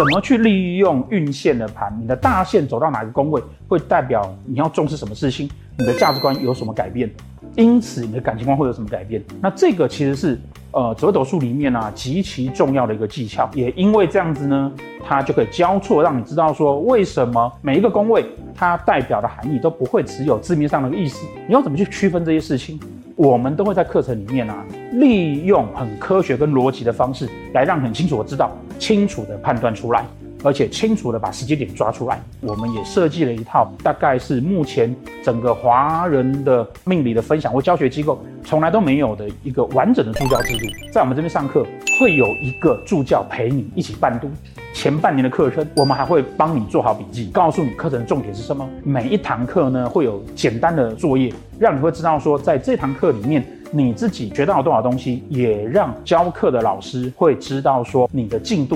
怎么去利用运线的盘？你的大线走到哪个宫位，会代表你要重视什么事情？你的价值观有什么改变？因此你的感情观会有什么改变？那这个其实是呃折斗术里面啊极其重要的一个技巧。也因为这样子呢，它就可以交错，让你知道说为什么每一个宫位它代表的含义都不会只有字面上的意思。你要怎么去区分这些事情？我们都会在课程里面啊，利用很科学跟逻辑的方式来让你很清楚的知道，清楚的判断出来，而且清楚的把时间点抓出来。我们也设计了一套，大概是目前整个华人的命理的分享或教学机构从来都没有的一个完整的助教制度。在我们这边上课，会有一个助教陪你一起伴读。前半年的课程，我们还会帮你做好笔记，告诉你课程的重点是什么。每一堂课呢，会有简单的作业，让你会知道说，在这堂课里面，你自己学到了多少东西，也让教课的老师会知道说你的进度。